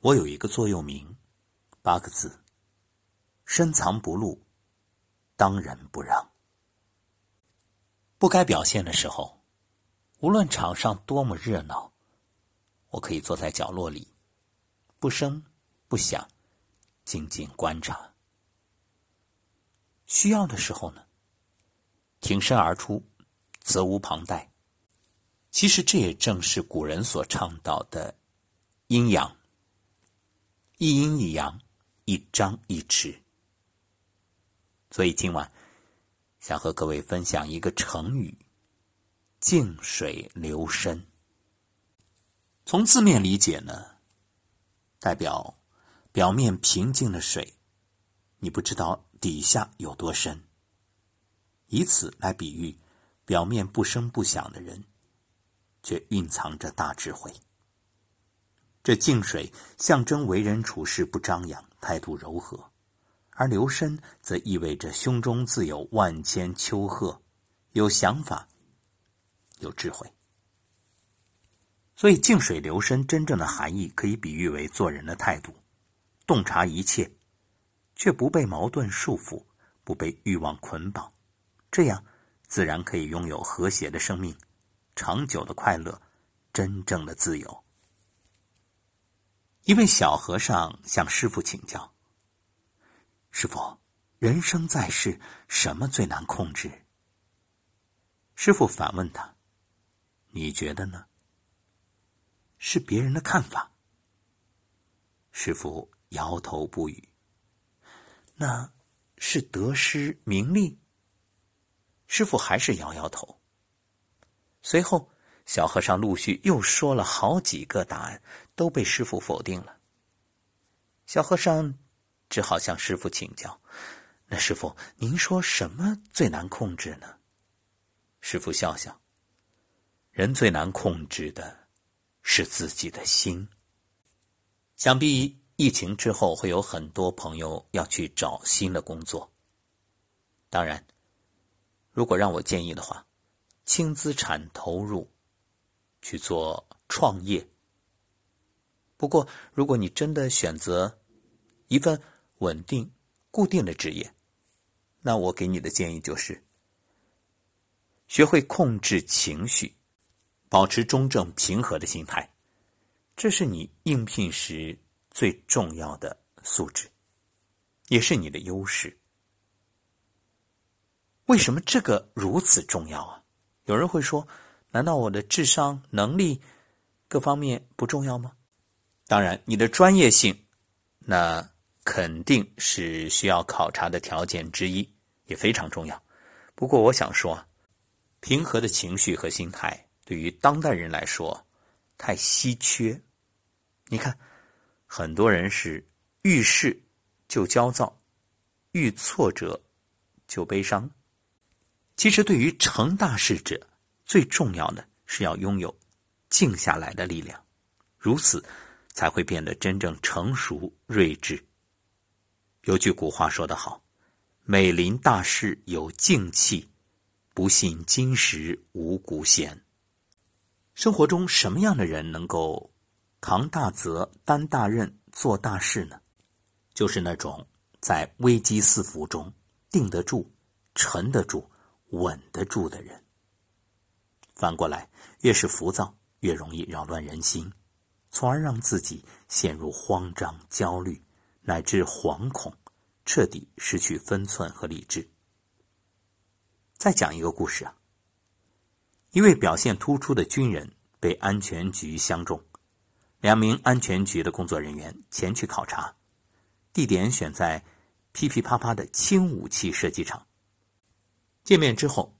我有一个座右铭，八个字：深藏不露，当仁不让。不该表现的时候，无论场上多么热闹，我可以坐在角落里，不声不响，静静观察。需要的时候呢，挺身而出，责无旁贷。其实这也正是古人所倡导的阴阳。一阴一阳，一张一弛。所以今晚想和各位分享一个成语“静水流深”。从字面理解呢，代表表面平静的水，你不知道底下有多深。以此来比喻表面不声不响的人，却蕴藏着大智慧。这静水象征为人处事不张扬，态度柔和；而流深则意味着胸中自有万千丘壑，有想法，有智慧。所以，静水流深真正的含义可以比喻为做人的态度：洞察一切，却不被矛盾束缚，不被欲望捆绑。这样，自然可以拥有和谐的生命，长久的快乐，真正的自由。一位小和尚向师傅请教：“师傅，人生在世，什么最难控制？”师傅反问他：“你觉得呢？”是别人的看法。师傅摇头不语。那是得失名利？师傅还是摇摇头。随后。小和尚陆续又说了好几个答案，都被师傅否定了。小和尚只好向师傅请教：“那师傅，您说什么最难控制呢？”师傅笑笑：“人最难控制的是自己的心。想必疫情之后会有很多朋友要去找新的工作。当然，如果让我建议的话，轻资产投入。”去做创业。不过，如果你真的选择一份稳定、固定的职业，那我给你的建议就是：学会控制情绪，保持中正平和的心态，这是你应聘时最重要的素质，也是你的优势。为什么这个如此重要啊？有人会说。难道我的智商、能力各方面不重要吗？当然，你的专业性那肯定是需要考察的条件之一，也非常重要。不过，我想说，平和的情绪和心态对于当代人来说太稀缺。你看，很多人是遇事就焦躁，遇挫折就悲伤。其实，对于成大事者，最重要的是要拥有静下来的力量，如此才会变得真正成熟睿智。有句古话说得好：“美临大事有静气，不信今时无古贤。”生活中什么样的人能够扛大责、担大任、做大事呢？就是那种在危机四伏中定得住、沉得住、稳得住的人。反过来，越是浮躁，越容易扰乱人心，从而让自己陷入慌张、焦虑乃至惶恐，彻底失去分寸和理智。再讲一个故事啊，一位表现突出的军人被安全局相中，两名安全局的工作人员前去考察，地点选在噼噼啪啪的轻武器射击场。见面之后，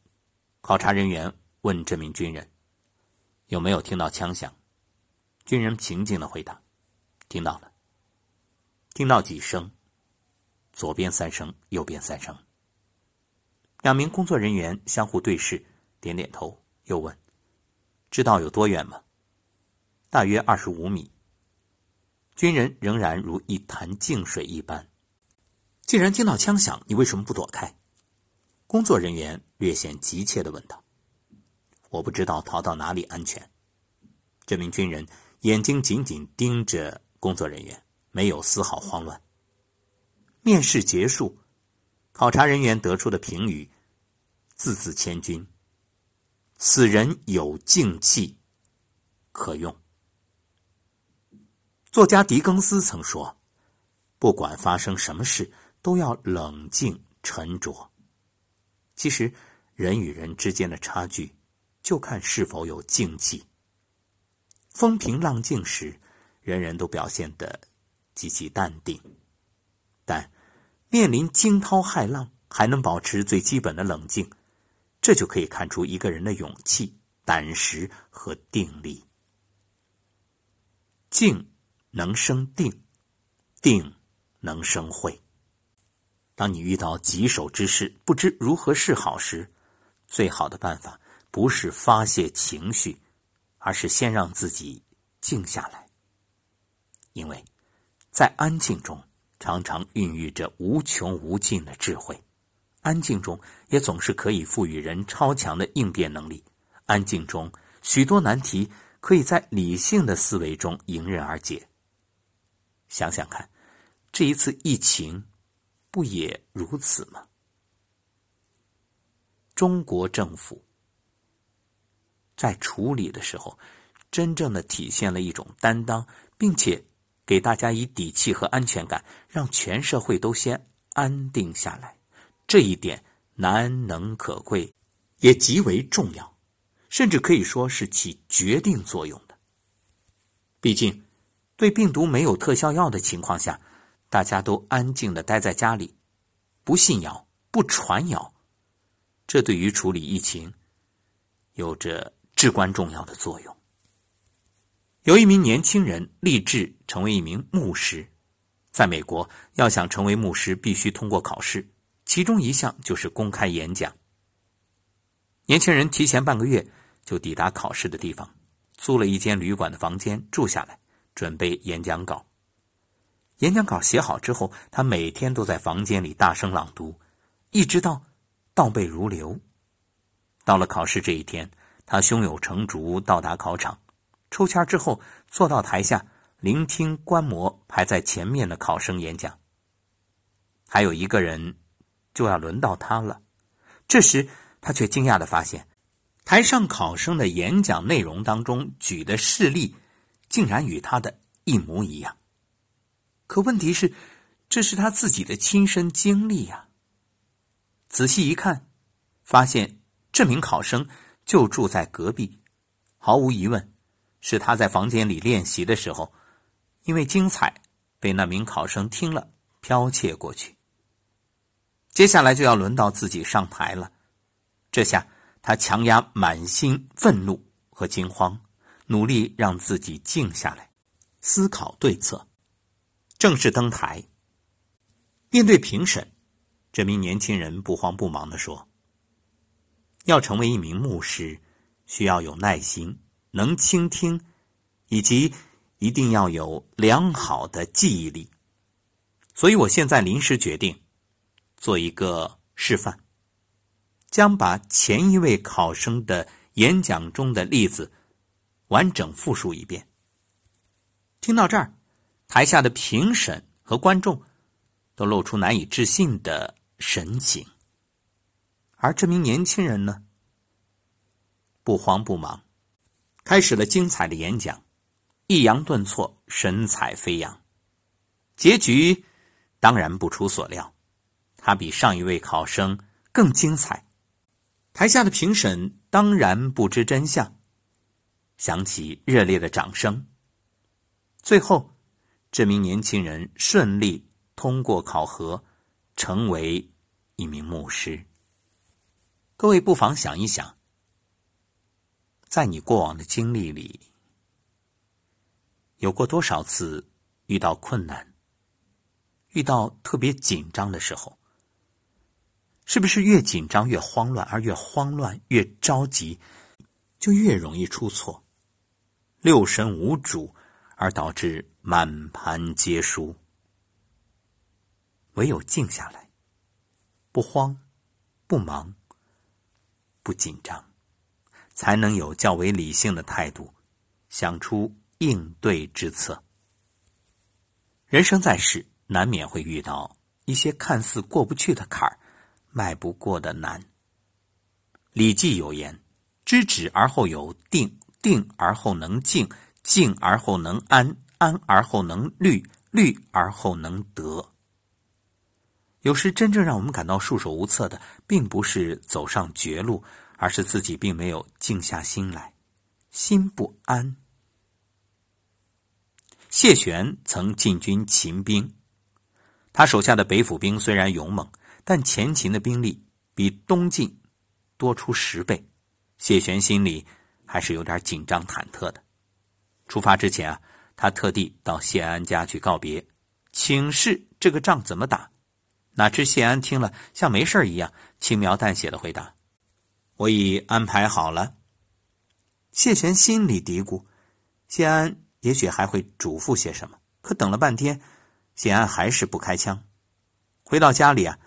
考察人员。问这名军人有没有听到枪响？军人平静的回答：“听到了。”听到几声？左边三声，右边三声。两名工作人员相互对视，点点头，又问：“知道有多远吗？”“大约二十五米。”军人仍然如一潭静水一般。既然听到枪响，你为什么不躲开？工作人员略显急切的问道。我不知道逃到哪里安全。这名军人眼睛紧紧盯着工作人员没有丝毫慌乱。面试结束，考察人员得出的评语字字千钧：“此人有静气，可用。”作家狄更斯曾说：“不管发生什么事，都要冷静沉着。”其实，人与人之间的差距，就看是否有静气。风平浪静时，人人都表现得极其淡定；但面临惊涛骇浪，还能保持最基本的冷静，这就可以看出一个人的勇气、胆识和定力。静能生定，定能生慧。当你遇到棘手之事，不知如何是好时，最好的办法不是发泄情绪，而是先让自己静下来，因为在安静中。常常孕育着无穷无尽的智慧，安静中也总是可以赋予人超强的应变能力。安静中，许多难题可以在理性的思维中迎刃而解。想想看，这一次疫情不也如此吗？中国政府在处理的时候，真正的体现了一种担当，并且。给大家以底气和安全感，让全社会都先安定下来，这一点难能可贵，也极为重要，甚至可以说是起决定作用的。毕竟，对病毒没有特效药的情况下，大家都安静的待在家里，不信谣，不传谣，这对于处理疫情有着至关重要的作用。有一名年轻人立志成为一名牧师，在美国，要想成为牧师，必须通过考试，其中一项就是公开演讲。年轻人提前半个月就抵达考试的地方，租了一间旅馆的房间住下来，准备演讲稿。演讲稿写好之后，他每天都在房间里大声朗读，一直到倒背如流。到了考试这一天，他胸有成竹到达考场。抽签之后，坐到台下聆听观摩排在前面的考生演讲。还有一个人就要轮到他了，这时他却惊讶的发现，台上考生的演讲内容当中举的事例，竟然与他的一模一样。可问题是，这是他自己的亲身经历呀。仔细一看，发现这名考生就住在隔壁，毫无疑问。是他在房间里练习的时候，因为精彩，被那名考生听了，剽窃过去。接下来就要轮到自己上台了，这下他强压满心愤怒和惊慌，努力让自己静下来，思考对策。正式登台，面对评审，这名年轻人不慌不忙的说：“要成为一名牧师，需要有耐心。”能倾听，以及一定要有良好的记忆力，所以我现在临时决定做一个示范，将把前一位考生的演讲中的例子完整复述一遍。听到这儿，台下的评审和观众都露出难以置信的神情，而这名年轻人呢，不慌不忙。开始了精彩的演讲，抑扬顿挫，神采飞扬。结局当然不出所料，他比上一位考生更精彩。台下的评审当然不知真相，响起热烈的掌声。最后，这名年轻人顺利通过考核，成为一名牧师。各位不妨想一想。在你过往的经历里，有过多少次遇到困难、遇到特别紧张的时候？是不是越紧张越慌乱，而越慌乱越着急，就越容易出错，六神无主，而导致满盘皆输？唯有静下来，不慌、不忙、不紧张。才能有较为理性的态度，想出应对之策。人生在世，难免会遇到一些看似过不去的坎儿，迈不过的难。《礼记》有言：“知止而后有定，定而后能静，静而后能安，安而后能虑，虑而后能得。”有时，真正让我们感到束手无策的，并不是走上绝路，而是自己并没有静下心来，心不安。谢玄曾进军秦兵，他手下的北府兵虽然勇猛，但前秦的兵力比东晋多出十倍，谢玄心里还是有点紧张忐忑的。出发之前啊，他特地到谢安家去告别，请示这个仗怎么打。哪知谢安听了，像没事一样，轻描淡写的回答：“我已安排好了。”谢玄心里嘀咕：谢安。也许还会嘱咐些什么，可等了半天，谢安还是不开枪。回到家里啊，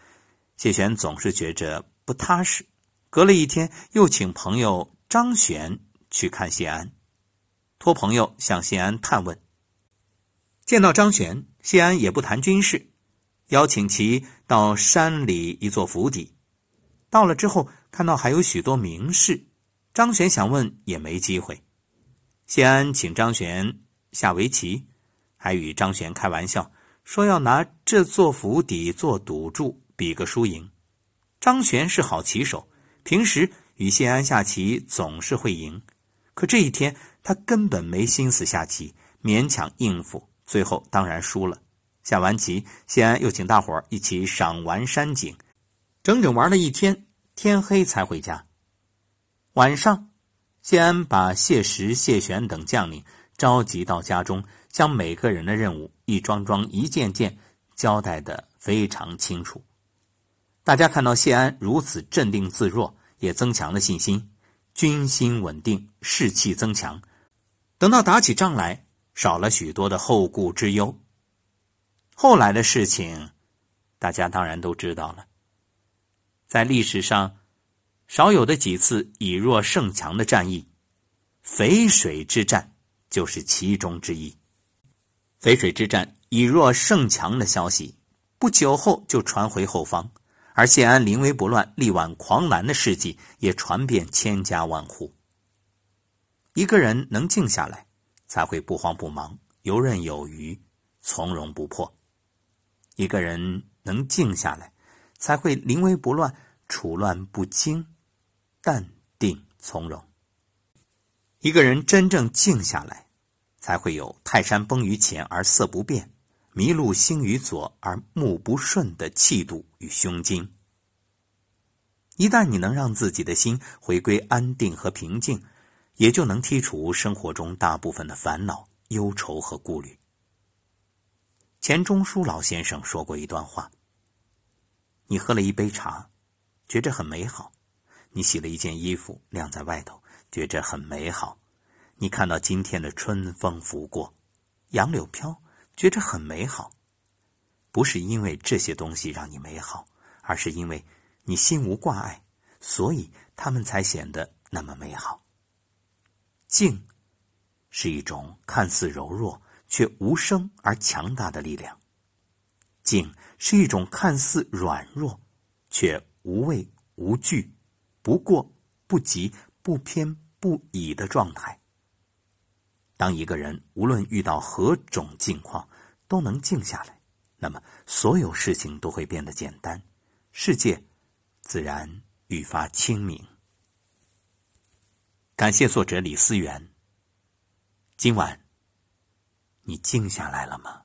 谢玄总是觉着不踏实。隔了一天，又请朋友张玄去看谢安，托朋友向谢安探问。见到张玄，谢安也不谈军事，邀请其到山里一座府邸。到了之后，看到还有许多名士，张玄想问也没机会。谢安请张玄下围棋，还与张玄开玩笑说要拿这座府邸做赌注，比个输赢。张玄是好棋手，平时与谢安下棋总是会赢，可这一天他根本没心思下棋，勉强应付，最后当然输了。下完棋，谢安又请大伙儿一起赏玩山景，整整玩了一天，天黑才回家。晚上。谢安把谢石、谢玄等将领召集到家中，将每个人的任务一桩桩、一件件交代的非常清楚。大家看到谢安如此镇定自若，也增强了信心，军心稳定，士气增强。等到打起仗来，少了许多的后顾之忧。后来的事情，大家当然都知道了。在历史上。少有的几次以弱胜强的战役，淝水之战就是其中之一。淝水之战以弱胜强的消息，不久后就传回后方，而谢安临危不乱、力挽狂澜的事迹也传遍千家万户。一个人能静下来，才会不慌不忙、游刃有余、从容不迫；一个人能静下来，才会临危不乱、处乱不惊。淡定从容。一个人真正静下来，才会有泰山崩于前而色不变，麋鹿兴于左而目不顺的气度与胸襟。一旦你能让自己的心回归安定和平静，也就能剔除生活中大部分的烦恼、忧愁和顾虑。钱钟书老先生说过一段话：“你喝了一杯茶，觉着很美好。”你洗了一件衣服晾在外头，觉着很美好；你看到今天的春风拂过，杨柳飘，觉着很美好。不是因为这些东西让你美好，而是因为你心无挂碍，所以他们才显得那么美好。静，是一种看似柔弱却无声而强大的力量；静是一种看似软弱却无畏无惧。不过不及、不偏不倚的状态。当一个人无论遇到何种境况都能静下来，那么所有事情都会变得简单，世界自然愈发清明。感谢作者李思源。今晚你静下来了吗？